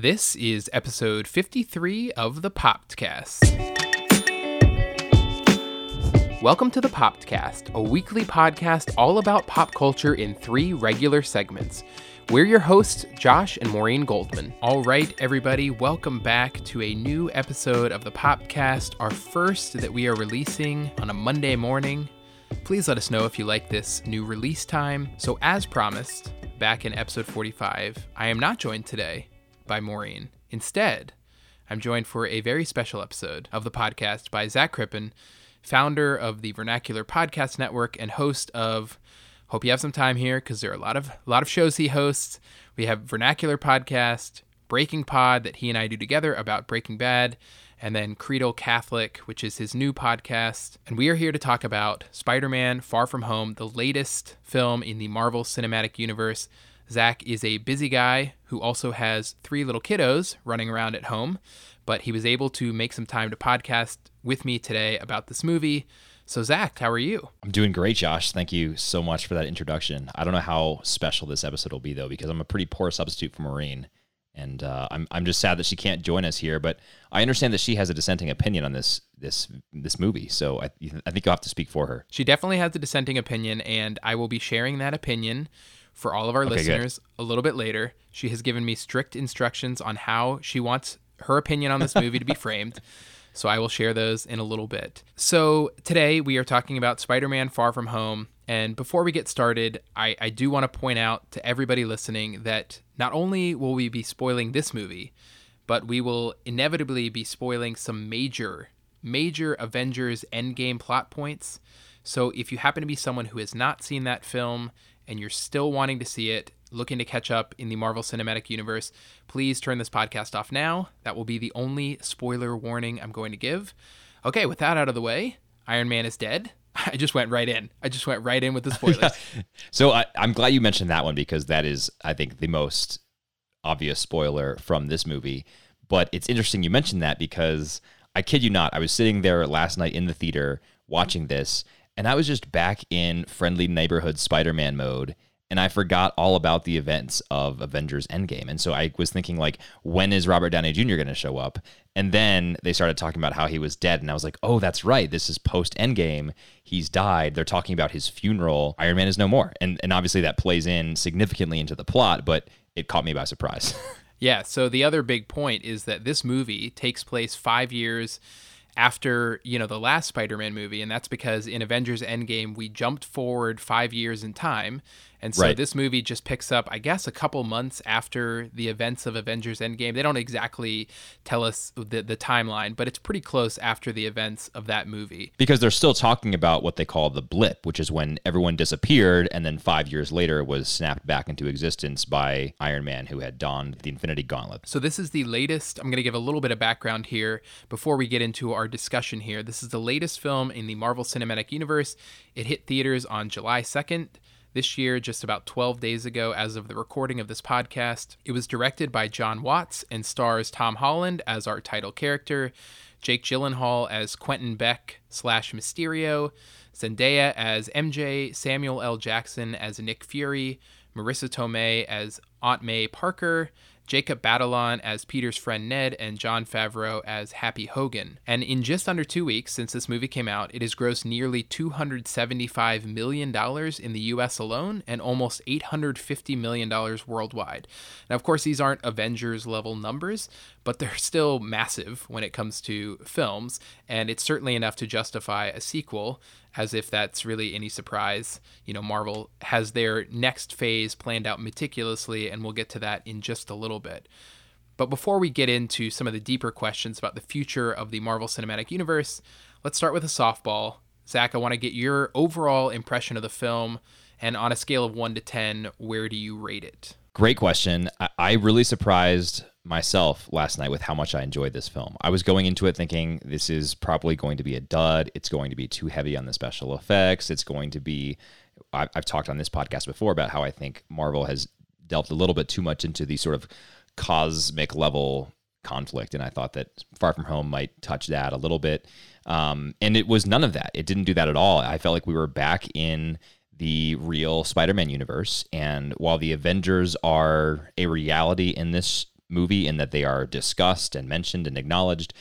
This is episode 53 of the Popcast. Welcome to the Popcast, a weekly podcast all about pop culture in three regular segments. We're your hosts, Josh and Maureen Goldman. All right, everybody, welcome back to a new episode of the Popcast, our first that we are releasing on a Monday morning. Please let us know if you like this new release time. So, as promised, back in episode 45, I am not joined today by Maureen. Instead, I'm joined for a very special episode of the podcast by Zac Crippen, founder of the Vernacular Podcast Network and host of. Hope you have some time here because there are a lot of a lot of shows he hosts. We have Vernacular Podcast, Breaking Pod that he and I do together about Breaking Bad, and then Creedal Catholic, which is his new podcast. And we are here to talk about Spider Man Far From Home, the latest film in the Marvel Cinematic Universe. Zac is a busy guy who also has three little kiddos running around at home, but he was able to make some time to podcast with me today about this movie. So, Zac, how are you? I'm doing great, Josh. Thank you so much for that introduction. I don't know how special this episode will be, though, because I'm a pretty poor substitute for Maureen. And uh, I'm, I'm just sad that she can't join us here, but I understand that she has a dissenting opinion on this this this movie. So I, I think you'll have to speak for her. She definitely has a dissenting opinion, and I will be sharing that opinion for all of our Okay, listeners a little bit later. She has given me strict instructions on how she wants her opinion on this movie to be framed. So I will share those in a little bit. So today we are talking about Spider Man Far From Home. And before we get started, I, I do want to point out to everybody listening that not only will we be spoiling this movie, but we will inevitably be spoiling some major, major Avengers Endgame plot points. So if you happen to be someone who has not seen that film and you're still wanting to see it, looking to catch up in the Marvel Cinematic Universe, please turn this podcast off now. That will be the only spoiler warning I'm going to give. Okay, with that out of the way, Iron Man is dead. I just went right in. I just went right in with the spoilers. So I, I'm glad you mentioned that one because that is, I think, the most obvious spoiler from this movie. But it's interesting you mentioned that because I kid you not, I was sitting there last night in the theater watching this, and I was just back in friendly neighborhood Spider Man mode. And I forgot all about the events of Avengers Endgame. And so I was thinking, like, when is Robert Downey Jr. going to show up? And then they started talking about how he was dead. And I was like, oh, that's right. This is post Endgame. He's died. They're talking about his funeral. Iron Man is no more. And, and obviously that plays in significantly into the plot, but it caught me by surprise. Yeah, so the other big point is that this movie takes place five years after, you know, the last Spider-Man movie, and that's because in Avengers Endgame we jumped forward five years in time. And so Right. this movie just picks up, I guess, a couple months after the events of Avengers Endgame. They don't exactly tell us the, the timeline, but it's pretty close after the events of that movie. because they're still talking about what they call the blip, which is when everyone disappeared and then five years later was snapped back into existence by Iron Man, who had donned the Infinity Gauntlet. So this is the latest. I'm going to give a little bit of background here before we get into our discussion here. This is the latest film in the Marvel Cinematic Universe. It hit theaters on July 2nd this year, just about 12 days ago as of the recording of this podcast. It was directed by Jon Watts and stars Tom Holland as our title character, Jake Gyllenhaal as Quentin Beck slash Mysterio, Zendaya as MJ, Samuel L. Jackson as Nick Fury, Marisa Tomei as Aunt May Parker, Jacob Batalon as Peter's friend Ned, and Jon Favreau as Happy Hogan. And in just under two weeks since this movie came out, it has grossed nearly $275 million in the US alone and almost $850 million worldwide. Now, of course, these aren't Avengers level numbers, but they're still massive when it comes to films, and it's certainly enough to justify a sequel as if that's really any surprise. You know, Marvel has their next phase planned out meticulously, and we'll get to that in just a little bit. But before we get into some of the deeper questions about the future of the Marvel Cinematic Universe, let's start with a softball. Zac, I want to get your overall impression of the film, and on a scale of 1 to 10, where do you rate it? Great question. I, I really surprised myself last night with how much I enjoyed this film. I was going into it thinking this is probably going to be a dud. It's going to be too heavy on the special effects. It's going to be. I've talked on this podcast before about how I think Marvel has delved a little bit too much into the sort of cosmic level conflict, and I thought that Far From Home might touch that a little bit. Um, and it was none of that. It didn't do that at all. I felt like we were back in the real Spider-Man universe, and while the Avengers are a reality in this movie in that they are discussed and mentioned and acknowledged.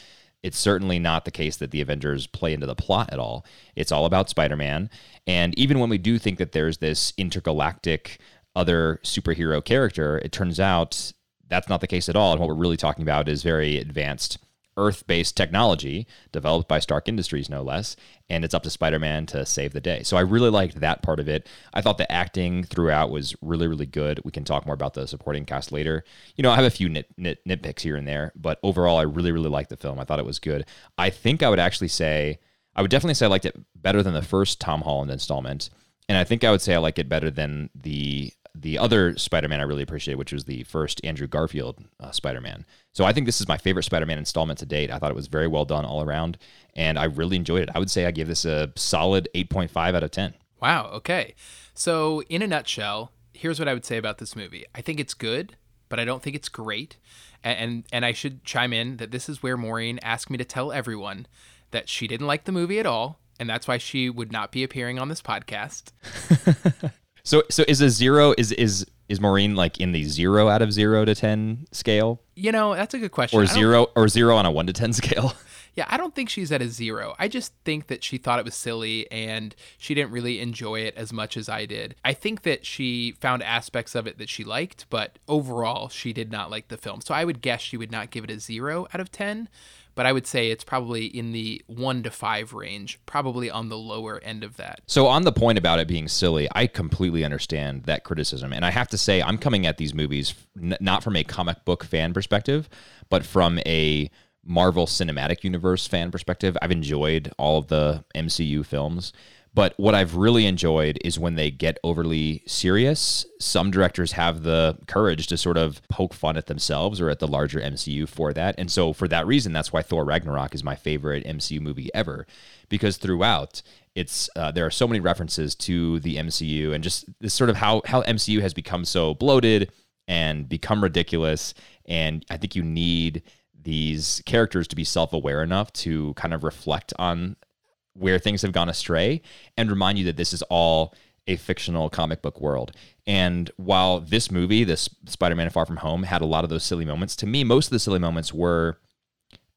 It's certainly not the case that the Avengers play into the plot at all. It's all about Spider Man. And even when we do think that there's this intergalactic other superhero character, it turns out that's not the case at all. And what we're really talking about is very advanced Earth based technology developed by Stark Industries, no less. And it's up to Spider Man to save the day. So I really liked that part of it. I thought the acting throughout was really, really good. We can talk more about the supporting cast later. You know, I have a few nit, nit, nitpicks here and there, but overall, I really, really liked the film. I thought it was good. I think I would actually say, I would definitely say I liked it better than the first Tom Holland installment. And I think I would say I like it better than the the other Spider-Man I really appreciated, which was the first Andrew Garfield uh, Spider-Man. So I think this is my favorite Spider-Man installment to date. I thought it was very well done all around, and I really enjoyed it. I would say I give this a solid 8.5 out of 10. Wow. Okay. So in a nutshell, here's what I would say about this movie. I think it's good, but I don't think it's great. And and, and I should chime in that this is where Maureen asked me to tell everyone that she didn't like the movie at all, and that's why she would not be appearing on this podcast. So so is a zero is is is Maureen like in the zero out of zero to ten scale? You know, that's a good question. Or zero or zero on a one to ten scale? Yeah, I don't think she's at a zero. I just think that she thought it was silly and she didn't really enjoy it as much as I did. I think that she found aspects of it that she liked, but overall, she did not like the film. So I would guess she would not give it a zero out of 10 but I would say it's probably in the one to five range, probably on the lower end of that. So, on the point about it being silly, I completely understand that criticism. And I have to say, I'm coming at these movies n- not from a comic book fan perspective, but from a Marvel Cinematic Universe fan perspective. I've enjoyed all of the MCU films. But what I've really enjoyed is when they get overly serious. Some directors have the courage to sort of poke fun at themselves or at the larger MCU for that. And so, for that reason, that's why Thor Ragnarok is my favorite MCU movie ever, because throughout, it's uh, there are so many references to the MCU and just this sort of how how MCU has become so bloated and become ridiculous. And I think you need these characters to be self-aware enough to kind of reflect on where things have gone astray and remind you that this is all a fictional comic book world. And while this movie, this Spider-Man Far From Home, had a lot of those silly moments, to me, most of the silly moments were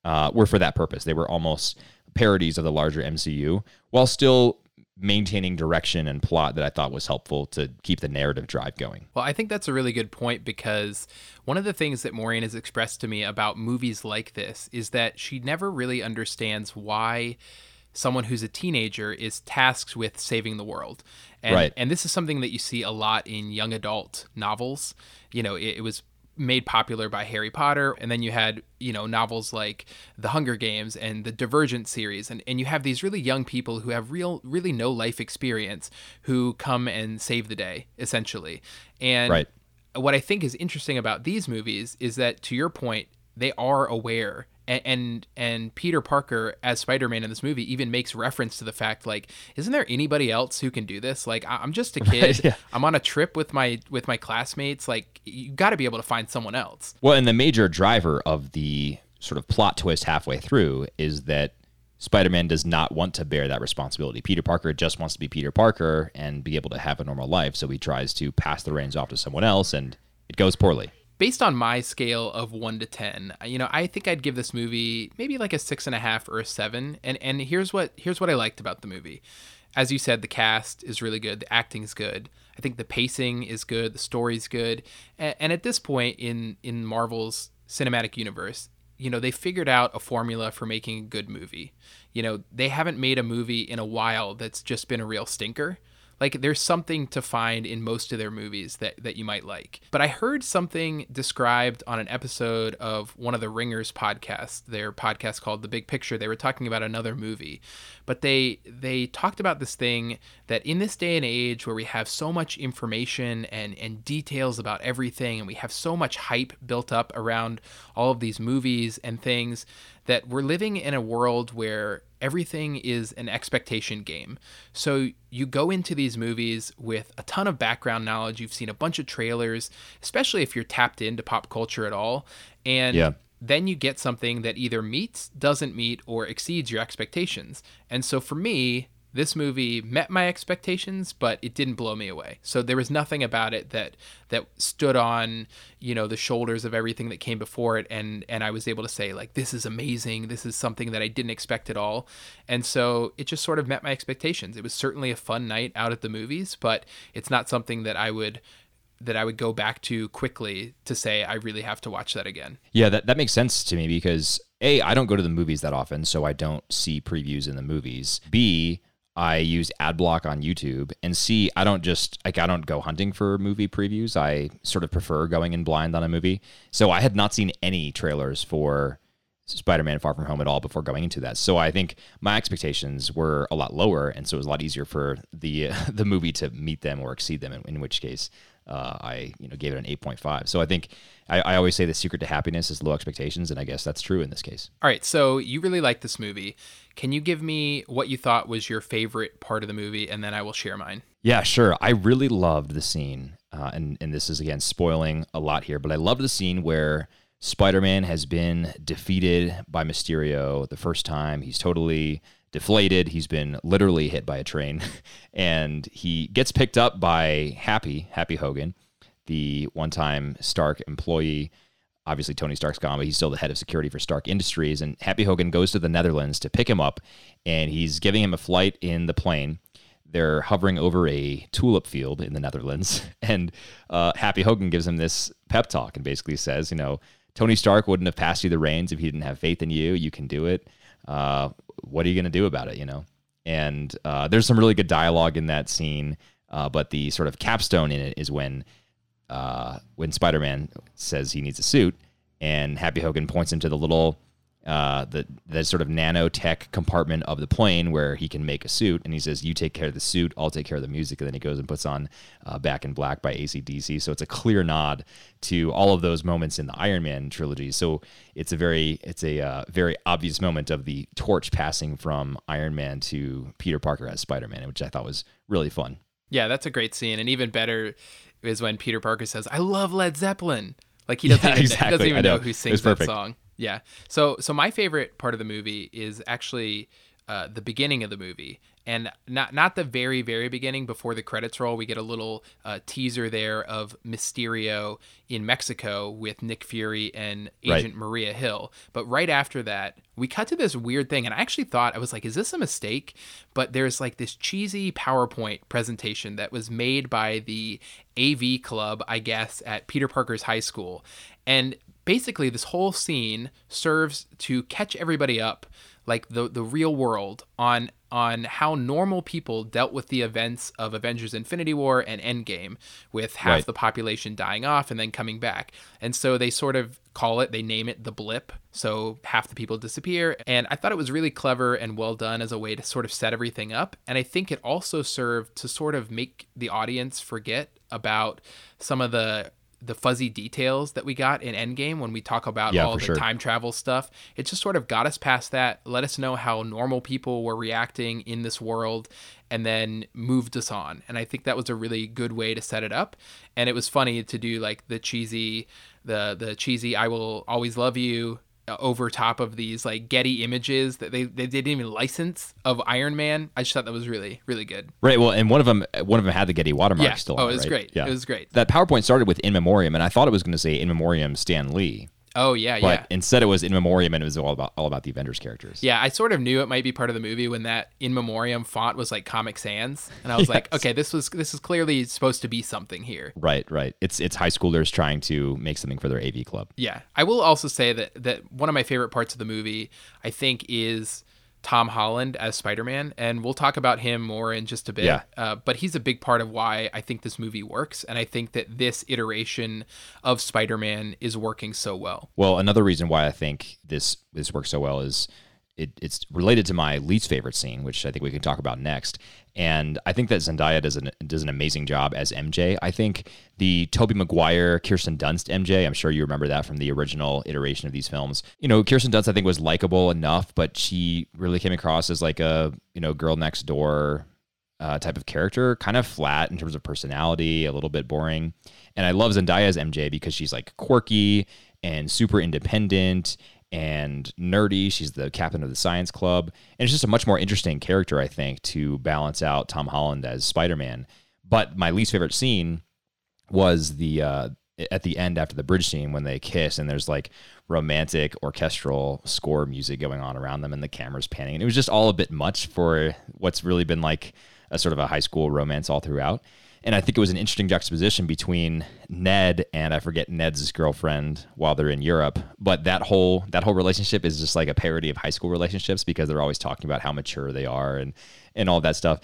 uh, were for that purpose. They were almost parodies of the larger MCU, while still maintaining direction and plot that I thought was helpful to keep the narrative drive going. Well, I think that's a really good point because one of the things that Maureen has expressed to me about movies like this is that she never really understands why someone who's a teenager is tasked with saving the world. And, right. and this is something that you see a lot in young adult novels. You know, it, it was made popular by Harry Potter. And then you had, you know, novels like The Hunger Games and the Divergent series. And, and you have these really young people who have real, really no life experience who come and save the day, essentially. And right. what I think is interesting about these movies is that, to your point, they are aware and, and and Peter Parker as Spider-Man in this movie even makes reference to the fact like isn't there anybody else who can do this? Like I'm just a kid. right, yeah. I'm on a trip with my with my classmates. Like you got to be able to find someone else. Well and the major driver of the sort of plot twist halfway through is that Spider-Man does not want to bear that responsibility. Peter Parker just wants to be Peter Parker and be able to have a normal life, so he tries to pass the reins off to someone else and it goes poorly based on my scale of one to ten, you know, I think I'd give this movie maybe like a six and a half or a seven. And and here's what here's what I liked about the movie. As you said, the cast is really good, the acting is good. I think the pacing is good, the story's good. And, and at this point in in Marvel's cinematic universe, you know, they figured out a formula for making a good movie. You know, they haven't made a movie in a while that's just been a real stinker like there's something to find in most of their movies that, that you might like. But I heard something described on an episode of one of the Ringers podcasts, their podcast called The Big Picture. They were talking about another movie. But they they talked about this thing that in this day and age where we have so much information and, and details about everything and we have so much hype built up around all of these movies and things that we're living in a world where everything is an expectation game. So you go into these movies with a ton of background knowledge. You've seen a bunch of trailers, especially if you're tapped into pop culture at all. And yeah. then you get something that either meets, doesn't meet, or exceeds your expectations. And so for me, this movie met my expectations, but it didn't blow me away. So there was nothing about it that that stood on, you know, the shoulders of everything that came before it and and I was able to say like this is amazing. This is something that I didn't expect at all. And so it just sort of met my expectations. It was certainly a fun night out at the movies, but it's not something that I would that I would go back to quickly to say I really have to watch that again. Yeah, that, that makes sense to me because A, I don't go to the movies that often, so I don't see previews in the movies. B, I use ad block on YouTube. And see. I don't just like I don't go hunting for movie previews. I sort of prefer going in blind on a movie. So I had not seen any trailers for Spider-Man Far From Home at all before going into that. So I think my expectations were a lot lower, and so it was a lot easier for the the movie to meet them or exceed them. In, in which case, uh, I you know gave it an 8.5. So I think I, I, always say the secret to happiness is low expectations, and I guess that's true in this case. All right, so you really like this movie. Can you give me what you thought was your favorite part of the movie, and then I will share mine. Yeah, sure. I really loved the scene, uh, and and this is again spoiling a lot here, but I loved the scene where. Spider-Man has been defeated by Mysterio the first time. He's totally deflated. He's been literally hit by a train, and he gets picked up by Happy Happy Hogan, the one-time Stark employee. Obviously, Tony Stark's gone, but he's still the head of security for Stark Industries. And Happy Hogan goes to the Netherlands to pick him up, and he's giving him a flight in the plane. They're hovering over a tulip field in the Netherlands, and uh, Happy Hogan gives him this pep talk and basically says, you know, Tony Stark wouldn't have passed you the reins if he didn't have faith in you. You can do it. Uh, what are you going to do about it? You know, and uh, there's some really good dialogue in that scene. Uh, but the sort of capstone in it is when uh, when Spider-Man says he needs a suit, and Happy Hogan points him to the little uh, the the sort of nanotech compartment of the plane where he can make a suit, and he says, "You take care of the suit, I'll take care of the music." And then he goes and puts on uh, "Back in Black" by AC/DC. So it's a clear nod to all of those moments in the Iron Man trilogy. So it's a very it's a uh, very obvious moment of the torch passing from Iron Man to Peter Parker as Spider Man, which I thought was really fun. Yeah, that's a great scene, and even better is when Peter Parker says, "I love Led Zeppelin." Like he doesn't yeah, even, exactly. he doesn't even know. know who sings that song. Yeah. So so my favorite part of the movie is actually uh, the beginning of the movie, and not not the very very beginning before the credits roll. We get a little uh, teaser there of Mysterio in Mexico with Nick Fury and Agent right. Maria Hill. But right after that, we cut to this weird thing, and I actually thought I was like, "Is this a mistake?" But there's like this cheesy PowerPoint presentation that was made by the AV Club, I guess, at Peter Parker's high school, and basically this whole scene serves to catch everybody up like the the real world on on how normal people dealt with the events of Avengers Infinity War and Endgame with half right. the population dying off and then coming back. And so they sort of call it they name it the blip. So half the people disappear and I thought it was really clever and well done as a way to sort of set everything up and I think it also served to sort of make the audience forget about some of the the fuzzy details that we got in Endgame when we talk about yeah, all the sure. time travel stuff. It just sort of got us past that, let us know how normal people were reacting in this world, and then moved us on. And I think that was a really good way to set it up. And it was funny to do like the cheesy, the the cheesy "I will always love you" Uh, over top of these like Getty images that they, they didn't even license of Iron Man. I just thought that was really really good. Right. Well, and one of them one of them had the Getty watermark yeah. still. Oh, it was right? great. Yeah, it was great. That PowerPoint started with in memoriam, and I thought it was going to say in memoriam Stan Lee. Oh yeah, yeah. but yeah. Instead, it was in memoriam, and it was all about all about the Avengers characters. Yeah, I sort of knew it might be part of the movie when that in memoriam font was like Comic Sans, and I was yes. like, okay, this was this is clearly supposed to be something here. Right, right. It's it's high schoolers trying to make something for their AV club. Yeah, I will also say that that one of my favorite parts of the movie, I think, is Tom Holland as Spider Man, and we'll talk about him more in just a bit. Yeah. Uh, but he's a big part of why I think this movie works, and I think that this iteration of Spider Man is working so well. Well, another reason why I think this this works so well is it, it's related to my least favorite scene, which I think we can talk about next. And I think that Zendaya does an does an amazing job as MJ. I think the Tobey Maguire, Kirsten Dunst MJ, I'm sure you remember that from the original iteration of these films. You know, Kirsten Dunst I think was likable enough, but she really came across as like a, you know, girl next door uh, type of character, kind of flat in terms of personality, a little bit boring. And I love Zendaya's MJ because she's like quirky and super independent and nerdy. She's the captain of the science club. And it's just a much more interesting character, I think, to balance out Tom Holland as Spider Man. But my least favorite scene was the uh, at the end after the bridge scene when they kiss and there's like romantic orchestral score music going on around them and the camera's panning. And it was just all a bit much for what's really been like a sort of a high school romance all throughout. And I think it was an interesting juxtaposition between Ned and I forget Ned's girlfriend while they're in Europe. But that whole that whole relationship is just like a parody of high school relationships because they're always talking about how mature they are and and all that stuff.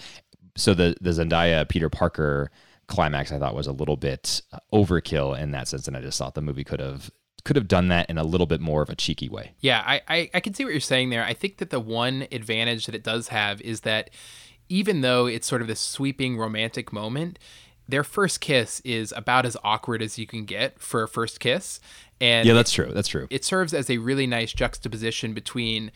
So the the Zendaya Peter Parker climax I thought was a little bit overkill in that sense, and I just thought the movie could have could have done that in a little bit more of a cheeky way. Yeah, I, I, I can see what you're saying there. I think that the one advantage that it does have is that even though it's sort of this sweeping romantic moment, their first kiss is about as awkward as you can get for a first kiss. And yeah, that's true. That's true. It serves as a really nice juxtaposition between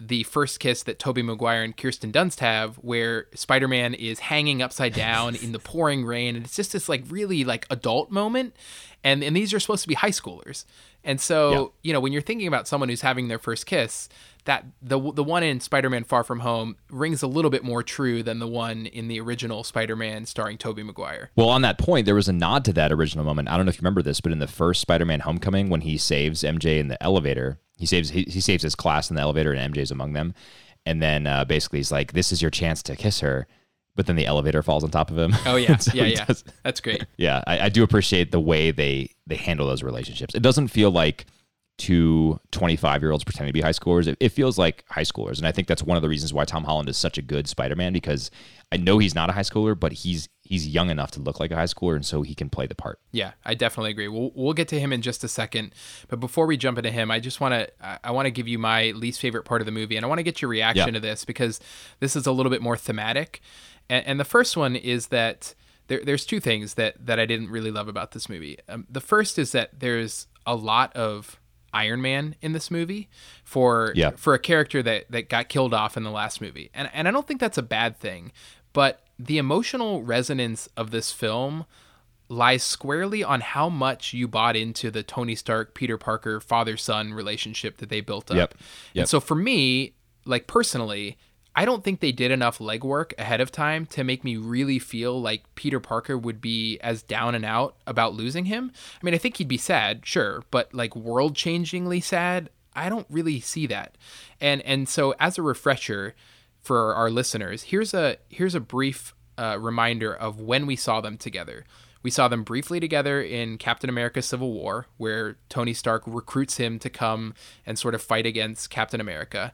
the first kiss that Tobey Maguire and Kirsten Dunst have, where Spider-Man is hanging upside down in the pouring rain, and it's just this like really like adult moment, and and these are supposed to be high schoolers, and so yeah. you know when you're thinking about someone who's having their first kiss, that the the one in Spider-Man Far From Home rings a little bit more true than the one in the original Spider-Man starring Tobey Maguire. Well, on that point, there was a nod to that original moment. I don't know if you remember this, but in the first Spider-Man Homecoming, when he saves MJ in the elevator, he saves he, he saves his class in the elevator, and MJ's among them. And then uh, basically, he's like, "This is your chance to kiss her." But then the elevator falls on top of him. Oh yeah, so yeah, yeah. Does, That's great. Yeah, I, I do appreciate the way they they handle those relationships. It doesn't feel like two 25 year olds pretending to be high schoolers. It, it, feels like high schoolers. And I think that's one of the reasons why Tom Holland is such a good Spider Man because I know he's not a high schooler, but he's he's young enough to look like a high schooler and so he can play the part. Yeah, I definitely agree. We'll, we'll get to him in just a second. But before we jump into him, I just want to I want to give you my least favorite part of the movie and I want to get your reaction yeah. to this because this is a little bit more thematic. And, and the first one is that there, there's two things that that I didn't really love about this movie. Um, the first is that there's a lot of Iron Man in this movie for yeah. for a character that that got killed off in the last movie. And and I don't think that's a bad thing, but the emotional resonance of this film lies squarely on how much you bought into the Tony Stark Peter Parker father son relationship that they built up. Yep. Yep. And so for me, like personally, I don't think they did enough legwork ahead of time to make me really feel like Peter Parker would be as down and out about losing him. I mean, I think he'd be sad, sure, but like world changingly sad, I don't really see that. And and so as a refresher for our listeners, here's a here's a brief uh, reminder of when we saw them together. We saw them briefly together in Captain America Civil War, where Tony Stark recruits him to come and sort of fight against Captain America.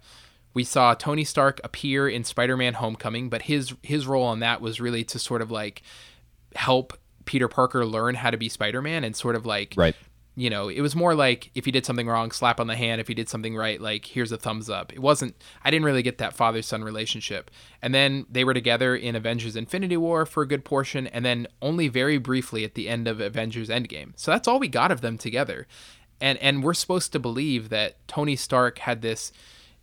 We saw Tony Stark appear in Spider-Man: Homecoming, but his his role on that was really to sort of like help Peter Parker learn how to be Spider-Man and sort of like right. You know, it was more like if he did something wrong, slap on the hand. If he did something right, like here's a thumbs up. It wasn't. I didn't really get that father-son relationship. And then they were together in Avengers: Infinity War for a good portion, and then only very briefly at the end of Avengers: Endgame. So that's all we got of them together. And and we're supposed to believe that Tony Stark had this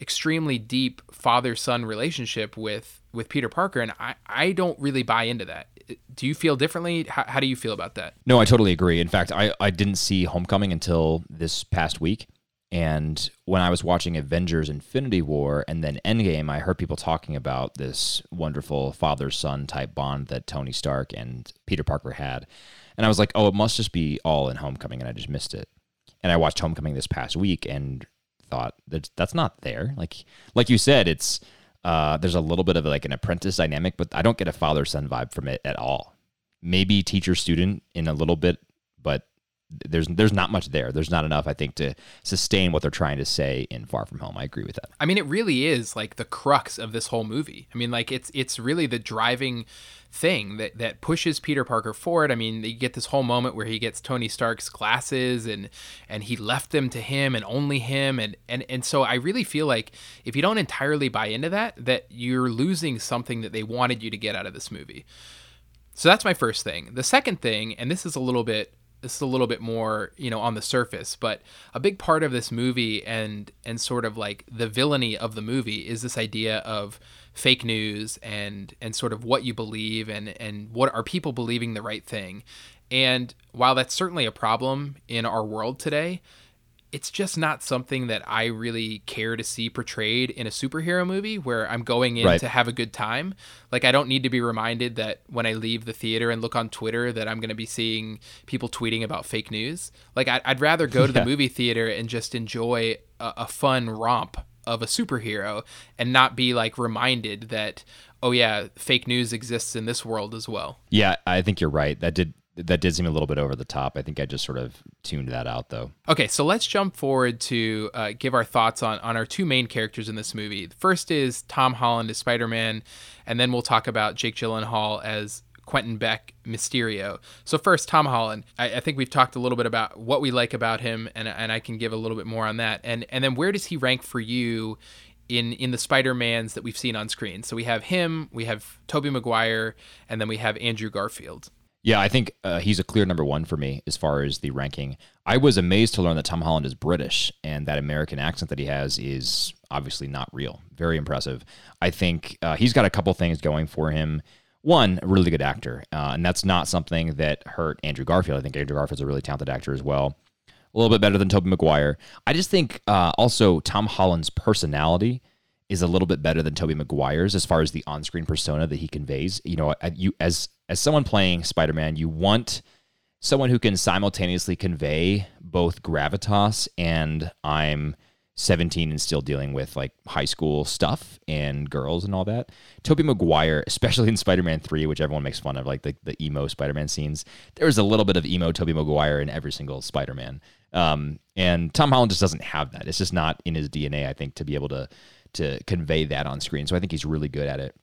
extremely deep father son relationship with with Peter Parker and I I don't really buy into that. Do you feel differently? How, how do you feel about that? No, I totally agree. In fact, I I didn't see Homecoming until this past week. And when I was watching Avengers Infinity War and then Endgame, I heard people talking about this wonderful father son type bond that Tony Stark and Peter Parker had. And I was like, oh, it must just be all in Homecoming. And I just missed it. And I watched Homecoming this past week and thought that that's not there. Like like you said, it's uh, there's a little bit of like an apprentice dynamic, but I don't get a father son vibe from it at all. Maybe teacher student in a little bit, but there's there's not much there. There's not enough, I think, to sustain what they're trying to say in Far From Home. I agree with that. I mean, it really is like the crux of this whole movie. I mean, like it's it's really the driving thing that that pushes Peter Parker forward. I mean, you get this whole moment where he gets Tony Stark's glasses and and he left them to him and only him and and and so I really feel like if you don't entirely buy into that that you're losing something that they wanted you to get out of this movie. So that's my first thing. The second thing, and this is a little bit this is a little bit more you know on the surface but a big part of this movie and and sort of like the villainy of the movie is this idea of fake news and and sort of what you believe and and what are people believing the right thing. And while that's certainly a problem in our world today it's just not something that I really care to see portrayed in a superhero movie where I'm going in Right. to have a good time. Like I don't need to be reminded that when I leave the theater and look on Twitter that I'm going to be seeing people tweeting about fake news. Like I'd, I'd rather go to the Yeah. movie theater and just enjoy a, a fun romp of a superhero and not be like reminded that oh yeah, fake news exists in this world as well. Yeah, I think you're right. That did that did seem a little bit over the top. I think I just sort of tuned that out though. Okay, so let's jump forward to uh, give our thoughts on, on our two main characters in this movie. The first is Tom Holland as Spider Man, and then we'll talk about Jake Gyllenhaal as Quentin Beck Mysterio. So, first, Tom Holland. I, I think we've talked a little bit about what we like about him, and, and I can give a little bit more on that. And, and then, where does he rank for you? In, in the Spider-Mans that we've seen on screen. So we have him, we have Tobey Maguire, and then we have Andrew Garfield. Yeah, I think uh, he's a clear number one for me as far as the ranking. I was amazed to learn that Tom Holland is British and that American accent that he has is obviously not real. Very impressive. I think uh, he's got a couple things going for him. One, a really good actor, uh, and that's not something that hurt Andrew Garfield. I think Andrew Garfield's a really talented actor as well. A little bit better than Tobey Maguire. I just think uh, also Tom Holland's personality is a little bit better than Tobey Maguire's as far as the on-screen persona that he conveys. You know, you as as someone playing Spider-Man, you want someone who can simultaneously convey both gravitas and I'm 17 and still dealing with like high school stuff and girls and all that. Tobey Maguire, especially in Spider-Man 3, which everyone makes fun of, like the, the emo Spider-Man scenes, there's a little bit of emo Tobey Maguire in every single Spider-Man. Um, and Tom Holland just doesn't have that. It's just not in his DNA, I think, to be able to to convey that on screen. So I think he's really good at it.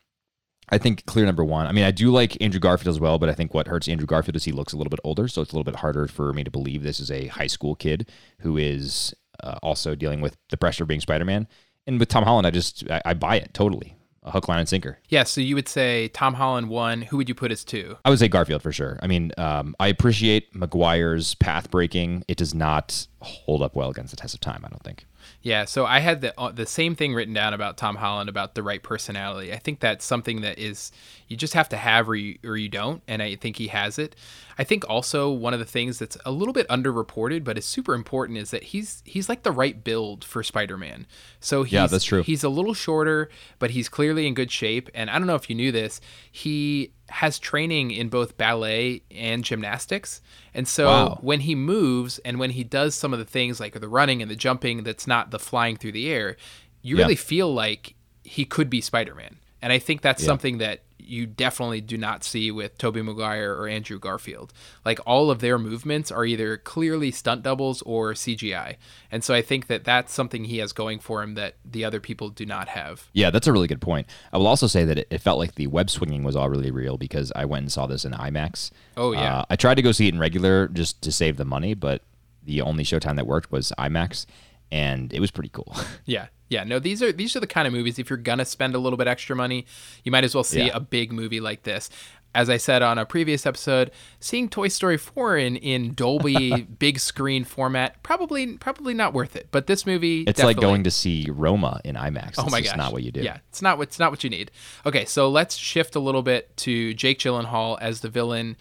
I think clear number one. I mean, I do like Andrew Garfield as well, but I think what hurts Andrew Garfield is he looks a little bit older, so it's a little bit harder for me to believe this is a high school kid who is uh, also dealing with the pressure of being Spider Man. And with Tom Holland, I just I, I buy it totally, a hook, line, and sinker. Yeah, so you would say Tom Holland one. Who would you put as two? I would say Garfield for sure. I mean, um, I appreciate Maguire's path breaking. It does not hold up well against the test of time. I don't think. Yeah, so I had the uh, the same thing written down about Tom Holland about the right personality. I think that's something that is you just have to have or you, or you don't, and I think he has it. I think also one of the things that's a little bit underreported but is super important is that he's he's like the right build for Spider-Man. So he's, Yeah, that's true. He's a little shorter, but he's clearly in good shape. And I don't know if you knew this, he has training in both ballet and gymnastics. And so Wow. when he moves and when he does some of the things like the running and the jumping that's not the flying through the air, you Yeah. really feel like he could be Spider-Man. And I think that's Yeah. something that you definitely do not see with Tobey Maguire or Andrew Garfield. Like all of their movements are either clearly stunt doubles or CGI. And so I think that that's something he has going for him that the other people do not have. Yeah, that's a really good point. I will also say that it, it felt like the web swinging was all really real because I went and saw this in IMAX. Oh, yeah. Uh, I tried to go see it in regular just to save the money, but the only showtime that worked was IMAX, and it was pretty cool. Yeah. Yeah, no, these are these are the kind of movies if you're gonna spend a little bit extra money, you might as well see Yeah. a big movie like this. As I said on a previous episode, seeing Toy Story 4 in, in Dolby big screen format probably probably not worth it. But this movie it's like going to see Roma in IMAX. Oh It's my just gosh. not what you do. Yeah, it's not what it's not what you need. Okay, so let's shift a little bit to Jake Gyllenhaal as the villain,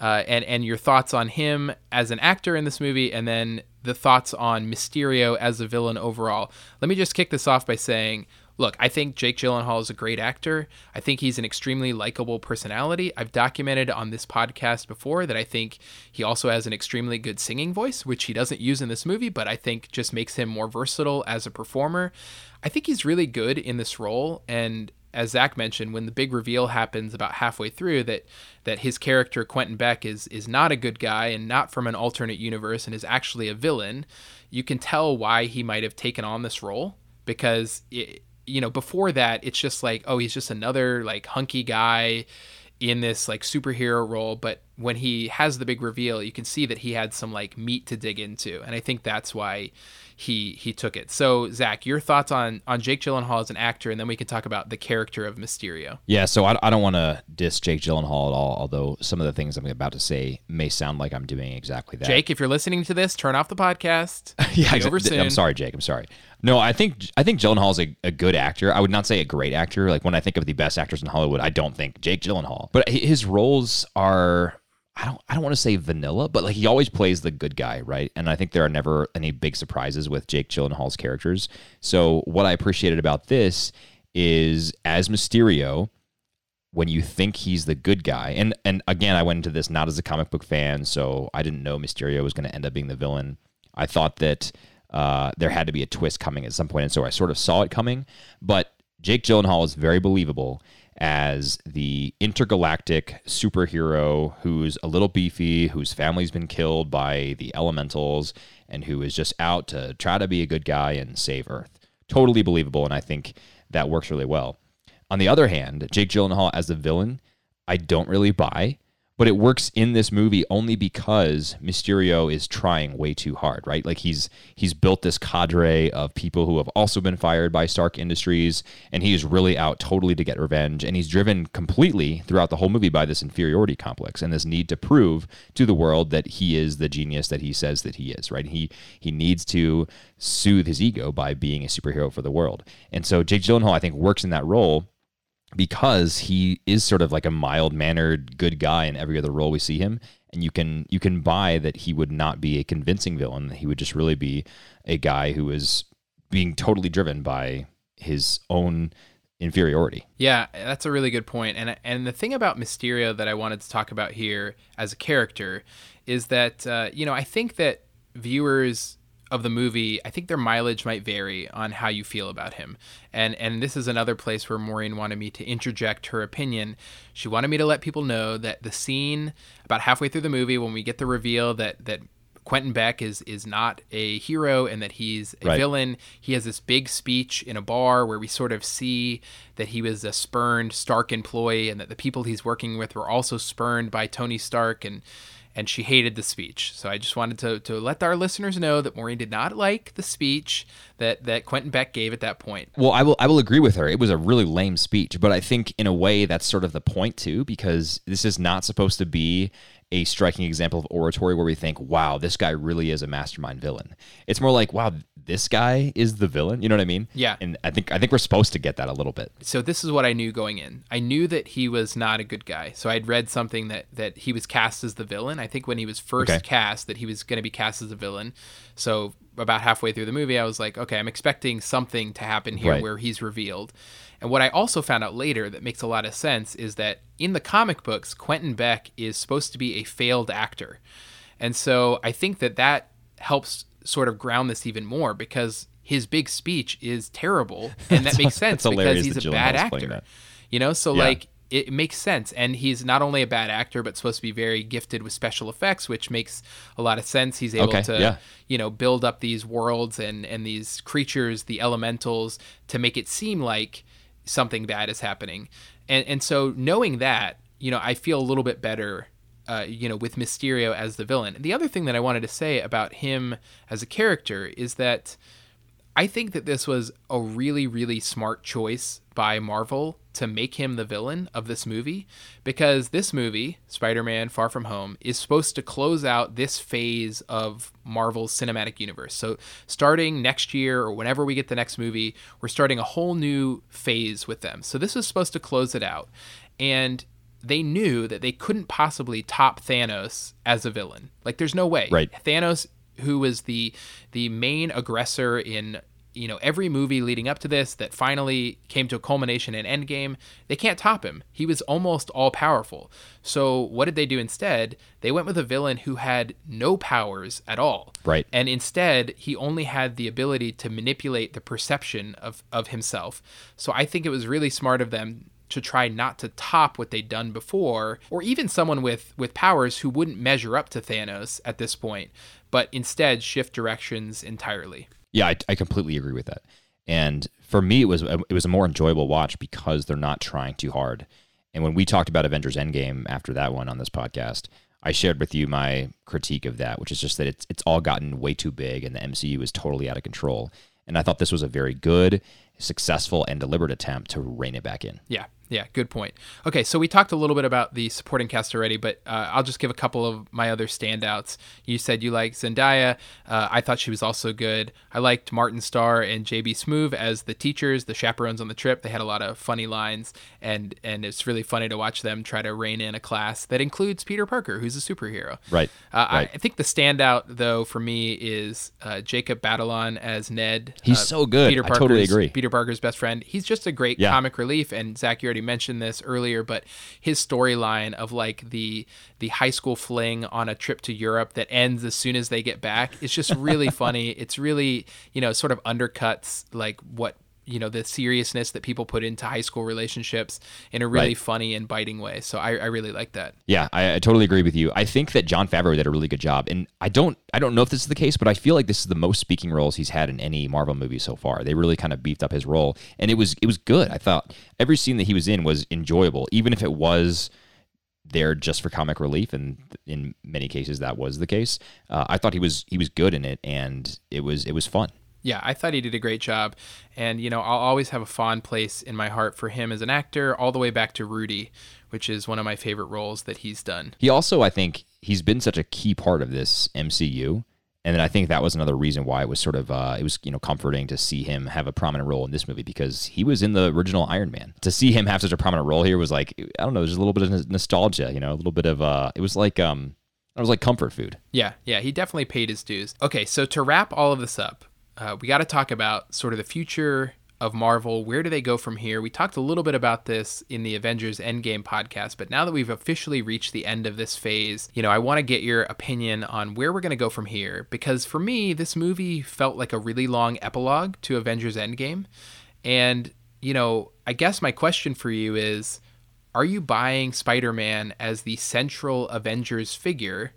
uh, and and your thoughts on him as an actor in this movie, and then the thoughts on Mysterio as a villain overall. Let me just kick this off by saying. Look, I think Jake Gyllenhaal is a great actor. I think he's an extremely likable personality. I've documented on this podcast before that I think he also has an extremely good singing voice, which he doesn't use in this movie, but I think just makes him more versatile as a performer. I think he's really good in this role, and as Zac mentioned, when the big reveal happens about halfway through that that his character Quentin Beck is is not a good guy and not from an alternate universe and is actually a villain, you can tell why he might have taken on this role because it, you know before that it's just like oh he's just another like hunky guy in this like superhero role. But when he has the big reveal you can see that he had some like meat to dig into. And i think that's why he he took it so zac your thoughts on on jake gyllenhaal as an actor and then we can talk about the character of mysterio Yeah, so I, I don't want to diss Jake Gyllenhaal at all, although some of the things I'm about to say may sound like I'm doing exactly that. jake if you're listening to this turn off the podcast yeah, over soon. I'm sorry, Jake. I'm sorry. No, I think I think Gyllenhaal's a, a good actor. I would not say a great actor. Like when I think of the best actors in Hollywood, I don't think Jake Gyllenhaal. But his roles are I don't I don't want to say vanilla, but like he always plays the good guy, right? And I think there are never any big surprises with Jake Gyllenhaal's characters. So what I appreciated about this is as Mysterio, when you think he's the good guy, and and again, I went into this not as a comic book fan, so I didn't know Mysterio was going to end up being the villain. I thought that uh, there had to be a twist coming at some point, and so I sort of saw it coming. But Jake Gyllenhaal is very believable as the intergalactic superhero who's a little beefy, whose family's been killed by the elementals, and who is just out to try to be a good guy and save Earth. Totally believable, and I think that works really well. On the other hand, Jake Gyllenhaal as the villain, I don't really buy but it works in this movie only because Mysterio is trying way too hard, right? Like he's he's built this cadre of people who have also been fired by Stark Industries, and he is really out totally to get revenge, and he's driven completely throughout the whole movie by this inferiority complex and this need to prove to the world that he is the genius that he says that he is, right? He he needs to soothe his ego by being a superhero for the world, and so Jake Gyllenhaal I think works in that role because he is sort of like a mild mannered good guy in every other role we see him and you can you can buy that he would not be a convincing villain. He would just really be a guy who is being totally driven by his own inferiority. Yeah that's a really good point. And and the thing about mysterio that i wanted to talk about here as a character is that uh, you know i think that viewers of the movie, I think their mileage might vary on how you feel about him. And and this is another place where Maureen wanted me to interject her opinion. She wanted me to let people know that the scene about halfway through the movie when we get the reveal that that Quentin Beck is is not a hero and that he's a right. villain. He has this big speech in a bar where we sort of see that he was a spurned Stark employee and that the people he's working with were also spurned by Tony Stark and and she hated the speech. So I just wanted to, to let our listeners know that Maureen did not like the speech that, that Quentin Beck gave at that point. Well, I will I will agree with her. It was a really lame speech, but I think in a way that's sort of the point too, because this is not supposed to be a striking example of oratory where we think, wow, this guy really is a mastermind villain. It's more like, wow, this guy is the villain. You know what I mean? Yeah. And I think I think we're supposed to get that a little bit. So this is what I knew going in. I knew that he was not a good guy. So I'd read something that that he was cast as the villain. I think when he was first okay. cast that he was going to be cast as a villain. So about halfway through the movie, I was like, okay, I'm expecting something to happen here right. where he's revealed. And what I also found out later that makes a lot of sense is that in the comic books, Quentin Beck is supposed to be a failed actor. And so I think that that helps sort of ground this even more because his big speech is terrible. And that makes sense because he's a bad actor. You know, so yeah. like it makes sense. And he's not only a bad actor, but supposed to be very gifted with special effects, which makes a lot of sense. He's able okay, to, yeah. you know, build up these worlds and, and these creatures, the elementals, to make it seem like something bad is happening. And and so knowing that, you know, I feel a little bit better uh, you know, with Mysterio as the villain. The other thing that I wanted to say about him as a character is that I think that this was a really, really smart choice by Marvel to make him the villain of this movie because this movie, Spider Man Far From Home, is supposed to close out this phase of Marvel's cinematic universe. So, starting next year or whenever we get the next movie, we're starting a whole new phase with them. So, this was supposed to close it out. And they knew that they couldn't possibly top Thanos as a villain. Like, there's no way. Right. Thanos who was the the main aggressor in you know every movie leading up to this that finally came to a culmination in Endgame, they can't top him. He was almost all powerful. So what did they do instead? They went with a villain who had no powers at all. Right. And instead, he only had the ability to manipulate the perception of of himself. So I think it was really smart of them to try not to top what they'd done before or even someone with with powers who wouldn't measure up to Thanos at this point, but instead shift directions entirely. Yeah, I, I completely agree with that. And for me, it was it was a more enjoyable watch because they're not trying too hard. And when we talked about Avengers Endgame after that one on this podcast, I shared with you my critique of that, which is just that it's it's all gotten way too big and the MCU is totally out of control. And I thought this was a very good successful and deliberate attempt to rein it back in. Yeah, yeah, good point. Okay, so we talked a little bit about the supporting cast already, but uh, I'll just give a couple of my other standouts. You said you like Zendaya. Uh, I thought she was also good. I liked Martin Starr and JB Smoove as the teachers, the chaperones on the trip. They had a lot of funny lines, and and it's really funny to watch them try to rein in a class that includes Peter Parker, who's a superhero. Right. Uh, right. I, I think the standout though for me is uh, Jacob Batalon as Ned. He's uh, so good. Peter I totally agree. Peter Parker's best friend. He's just a great Yeah. comic relief. And Zac, you already mentioned this earlier, but his storyline of like the the high school fling on a trip to Europe that ends as soon as they get back is just really funny. It's really you know sort of undercuts like what you know the seriousness that people put into high school relationships in a really Right. funny and biting way. So I, I really like that. Yeah, I, I totally agree with you. I think that Jon Favreau did a really good job, and I don't, I don't know if this is the case, but I feel like this is the most speaking roles he's had in any Marvel movie so far. They really kind of beefed up his role, and it was, it was good. I thought every scene that he was in was enjoyable, even if it was there just for comic relief, and in many cases that was the case. Uh, I thought he was, he was good in it, and it was, it was fun. Yeah, I thought he did a great job. And, you know, I'll always have a fond place in my heart for him as an actor, all the way back to Rudy, which is one of my favorite roles that he's done. He also, I think, he's been such a key part of this MCU. And then I think that was another reason why it was sort of uh, it was you know comforting to see him have a prominent role in this movie because he was in the original Iron Man. To see him have such a prominent role here was like I don't know, there's a little bit of nostalgia, you know, a little bit of uh, it was like um, it was like comfort food. Yeah, yeah, he definitely paid his dues. Okay, so to wrap all of this up, uh, we got to talk about sort of the future of Marvel. Where do they go from here? We talked a little bit about this in the Avengers Endgame podcast, but now that we've officially reached the end of this phase, you know, I want to get your opinion on where we're going to go from here because for me, this movie felt like a really long epilogue to Avengers Endgame. And, you know, I guess my question for you is are you buying Spider Man as the central Avengers figure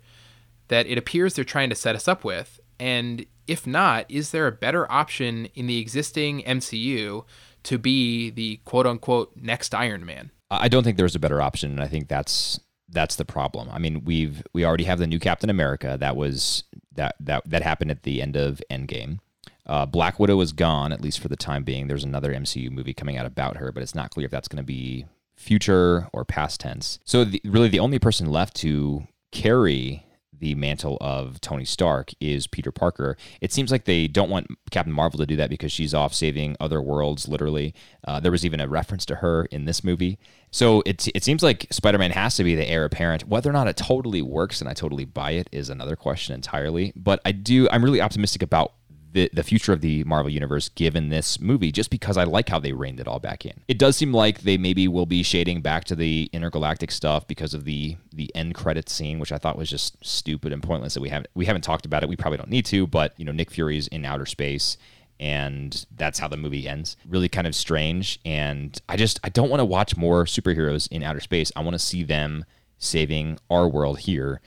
that it appears they're trying to set us up with? And if not, is there a better option in the existing MCU to be the quote unquote next Iron Man? I don't think there's a better option, and I think that's that's the problem. I mean, we've we already have the new Captain America. That was that that that happened at the end of Endgame. Uh, Black Widow is gone, at least for the time being. There's another MCU movie coming out about her, but it's not clear if that's going to be future or past tense. So, the, really, the only person left to carry the mantle of Tony Stark is Peter Parker. It seems like they don't want Captain Marvel to do that because she's off saving other worlds, literally. Uh, there was even a reference to her in this movie. So it, it seems like Spider Man has to be the heir apparent. Whether or not it totally works and I totally buy it is another question entirely. But I do, I'm really optimistic about the, the future of the Marvel Universe given this movie just because I like how they reined it all back in. It does seem like they maybe will be shading back to the intergalactic stuff because of the the end credit scene, which I thought was just stupid and pointless that we haven't we haven't talked about it. We probably don't need to, but you know, Nick Fury's in outer space and that's how the movie ends. Really kind of strange and I just I don't want to watch more superheroes in outer space. I want to see them saving our world here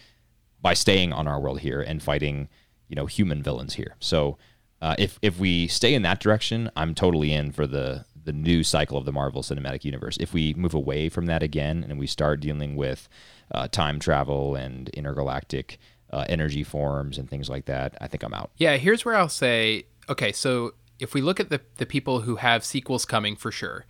by staying on our world here and fighting, you know, human villains here. So uh, if if we stay in that direction, I'm totally in for the the new cycle of the Marvel Cinematic Universe. If we move away from that again and we start dealing with uh, time travel and intergalactic uh, energy forms and things like that, I think I'm out. Yeah, here's where I'll say okay, so if we look at the, the people who have sequels coming for sure,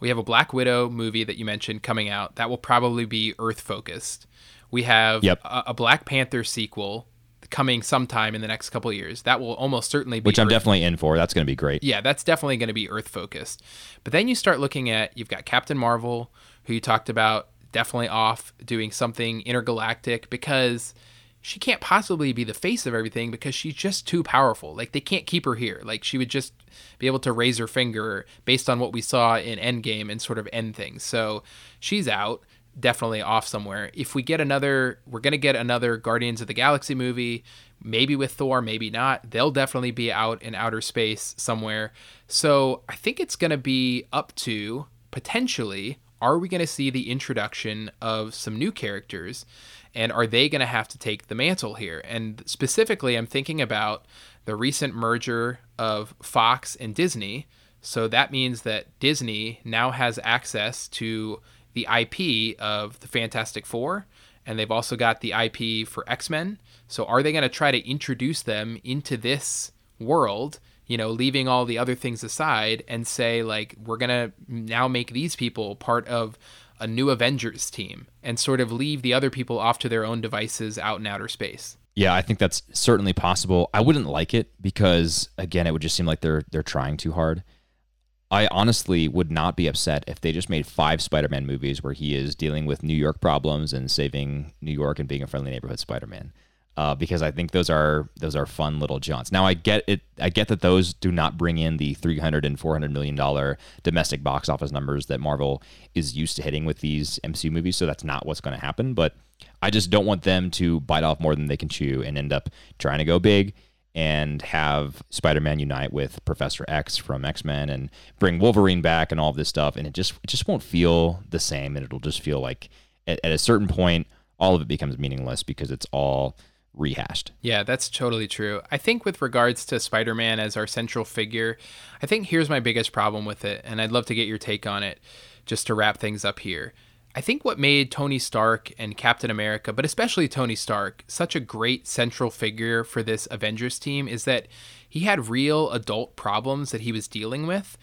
we have a Black Widow movie that you mentioned coming out. That will probably be Earth focused. We have Yep. a, a Black Panther sequel coming sometime in the next couple of years. That will almost certainly be Which I'm Earth- definitely in for. That's going to be great. yeah, that's definitely going to be Earth focused. But then you start looking at you've got Captain Marvel, who you talked about, definitely off doing something intergalactic because she can't possibly be the face of everything because she's just too powerful. Like they can't keep her here. Like she would just be able to raise her finger based on what we saw in Endgame and sort of end things. So she's out definitely off somewhere. If we get another, we're going to get another Guardians of the Galaxy movie, maybe with Thor, maybe not. They'll definitely be out in outer space somewhere. So I think it's going to be up to potentially are we going to see the introduction of some new characters and are they going to have to take the mantle here? And specifically, I'm thinking about the recent merger of Fox and Disney. So that means that Disney now has access to the IP of the Fantastic Four, and they've also got the IP for X Men. So are they going to try to introduce them into this world you know, leaving all the other things aside and say, like, we're going to now make these people part of a new Avengers team and sort of leave the other people off to their own devices out in outer space. Yeah, I think that's certainly possible. I wouldn't like it because again, it would just seem like they're they're trying too hard. I honestly would not be upset if they just made five Spider-Man movies where he is dealing with New York problems and saving New York and being a friendly neighborhood Spider-Man. Uh, because I think those are those are fun little jaunts. Now I get it. I get that those do not bring in the 300 and 400 million dollar domestic box office numbers that Marvel is used to hitting with these MCU movies. So that's not what's going to happen. But I just don't want them to bite off more than they can chew and end up trying to go big and have Spider-Man unite with Professor X from X-Men and bring Wolverine back and all of this stuff and it just it just won't feel the same and it'll just feel like at, at a certain point all of it becomes meaningless because it's all rehashed. Yeah, that's totally true. I think with regards to Spider-Man as our central figure, I think here's my biggest problem with it and I'd love to get your take on it just to wrap things up here. I think what made Tony Stark and Captain America, but especially Tony Stark, such a great central figure for this Avengers team is that he had real adult problems that he was dealing with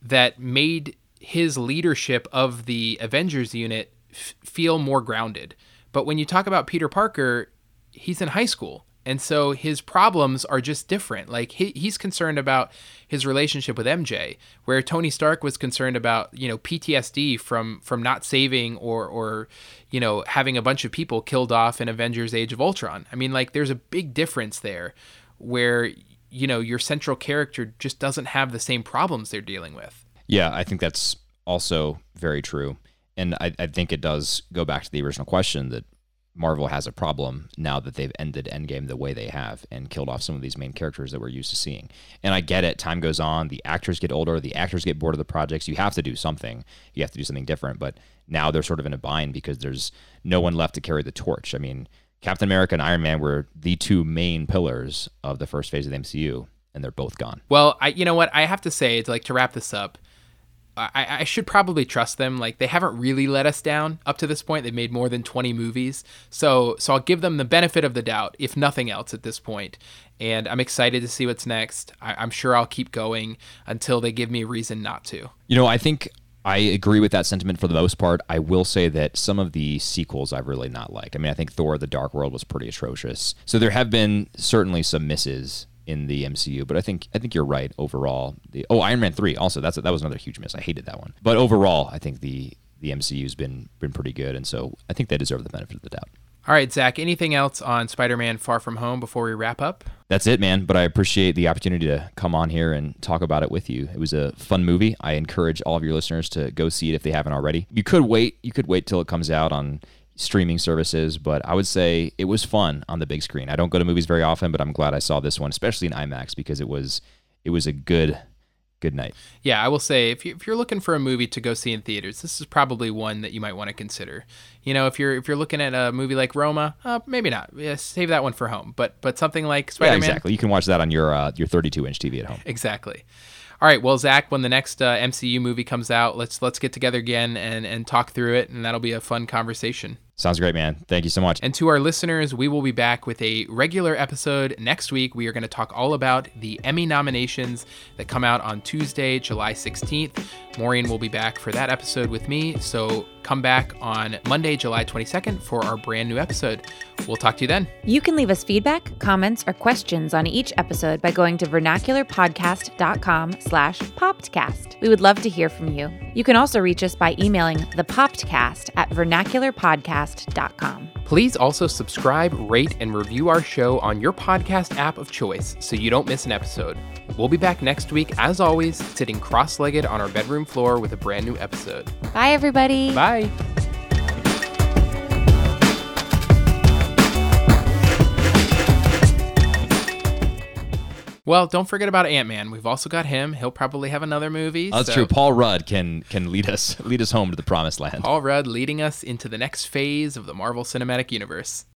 that made his leadership of the Avengers unit f- feel more grounded. But when you talk about Peter Parker, he's in high school and so his problems are just different. Like he, he's concerned about his relationship with MJ, where Tony Stark was concerned about you know PTSD from from not saving or or you know having a bunch of people killed off in Avengers: Age of Ultron. I mean, like there's a big difference there, where you know your central character just doesn't have the same problems they're dealing with. Yeah, I think that's also very true. And I, I think it does go back to the original question that Marvel has a problem now that they've ended Endgame the way they have and killed off some of these main characters that we're used to seeing. And I get it. Time goes on. The actors get older. The actors get bored of the projects. You have to do something. You have to do something different. But now they're sort of in a bind because there's no one left to carry the torch. I mean, Captain America and Iron Man were the two main pillars of the first phase of the MCU, and they're both gone. Well, I you know what I have to say, it's like to wrap this up. I, I should probably trust them. Like they haven't really let us down up to this point. They've made more than 20 movies, so so I'll give them the benefit of the doubt, if nothing else, at this point. And I'm excited to see what's next. I, am sure I'll keep going until they give me a reason not to. You know, I think I agree with that sentiment for the most part. I will say that some of the sequels I've really not liked. I mean, I think Thor: The Dark World was pretty atrocious. So there have been certainly some misses in the MCU. But I think I think you're right overall. The oh Iron Man three also that's that was another huge miss. I hated that one. But overall, I think the the MCU's been been pretty good, and so I think they deserve the benefit of the doubt. All right, Zac. Anything else on Spider-Man: Far From Home before we wrap up? That's it, man. But I appreciate the opportunity to come on here and talk about it with you. It was a fun movie. I encourage all of your listeners to go see it if they haven't already. You could wait. You could wait till it comes out on streaming services, but I would say it was fun on the big screen. I don't go to movies very often, but I'm glad I saw this one, especially in IMAX, because it was it was a good good night. Yeah, I will say if you if you're looking for a movie to go see in theaters, this is probably one that you might want to consider. You know, if you're if you're looking at a movie like Roma, uh, maybe not. Yeah, save that one for home. But but something like Spider-Man. Yeah, exactly. You can watch that on your uh, your 32 inch TV at home. Exactly. All right, well, Zac, when the next uh, MCU movie comes out, let's let's get together again and and talk through it, and that'll be a fun conversation. Sounds great, man. Thank you so much. And to our listeners, we will be back with a regular episode next week. We are going to talk all about the Emmy nominations that come out on Tuesday, July 16th. Maureen will be back for that episode with me. So come back on Monday, July 22nd for our brand new episode. We'll talk to you then. You can leave us feedback, comments, or questions on each episode by going to vernacularpodcast.com slash popcast. We would love to hear from you. You can also reach us by emailing the popcast at vernacularpodcast.com. Please also subscribe, rate, and review our show on your podcast app of choice so you don't miss an episode. We'll be back next week, as always, sitting cross legged on our bedroom floor with a brand new episode. Bye, everybody. Bye. Well, don't forget about Ant Man. We've also got him. He'll probably have another movie. Oh, that's so. true. Paul Rudd can can lead us lead us home to the promised land. Paul Rudd leading us into the next phase of the Marvel Cinematic Universe.